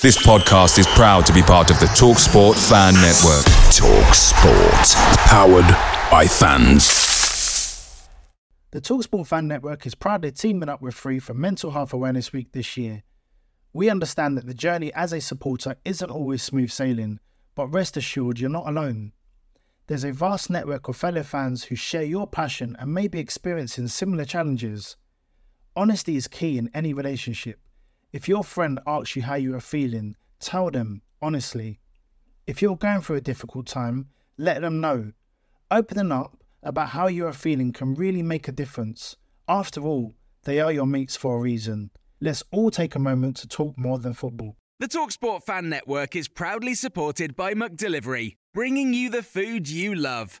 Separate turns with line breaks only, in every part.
This podcast is proud to be part of the TalkSport Fan Network.
TalkSport, powered by fans.
The TalkSport Fan Network is proudly teaming up with Three for Mental Health Awareness Week this year. We understand that the journey as a supporter isn't always smooth sailing, but rest assured you're not alone. There's a vast network of fellow fans who share your passion and may be experiencing similar challenges. Honesty is key in any relationship. If your friend asks you how you are feeling, tell them honestly. If you're going through a difficult time, let them know. Opening up about how you are feeling can really make a difference. After all, they are your mates for a reason. Let's all take a moment to talk more than football.
The Talksport Fan Network is proudly supported by McDelivery, bringing you the food you love.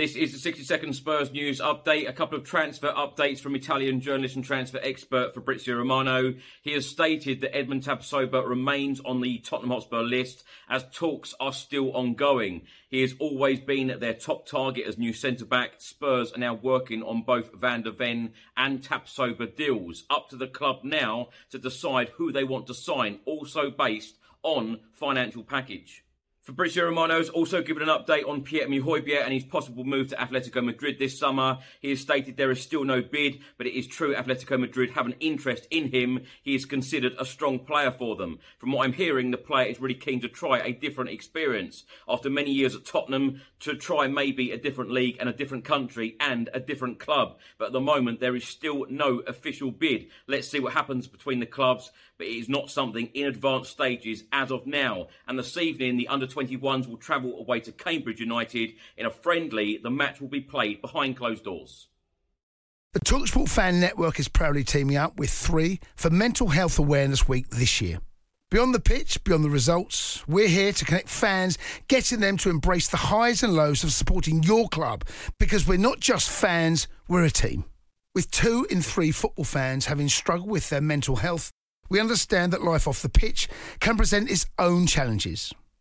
This is the 60 second Spurs news update. A couple of transfer updates from Italian journalist and transfer expert Fabrizio Romano. He has stated that Edmond Tapsoba remains on the Tottenham Hotspur list as talks are still ongoing. He has always been their top target as new centre back. Spurs are now working on both Van der Ven and Tapsoba deals. Up to the club now to decide who they want to sign, also based on financial package. Fabrizio Romano has also given an update on Pierre-Emile and his possible move to Atletico Madrid this summer. He has stated there is still no bid, but it is true Atletico Madrid have an interest in him. He is considered a strong player for them. From what I'm hearing, the player is really keen to try a different experience. After many years at Tottenham, to try maybe a different league and a different country and a different club. But at the moment, there is still no official bid. Let's see what happens between the clubs, but it is not something in advanced stages as of now. And this evening, the under 21s will travel away to Cambridge United in a friendly. The match will be played behind closed doors.
The Talksport Fan Network is proudly teaming up with three for Mental Health Awareness Week this year. Beyond the pitch, beyond the results, we're here to connect fans, getting them to embrace the highs and lows of supporting your club because we're not just fans, we're a team. With two in three football fans having struggled with their mental health, we understand that life off the pitch can present its own challenges.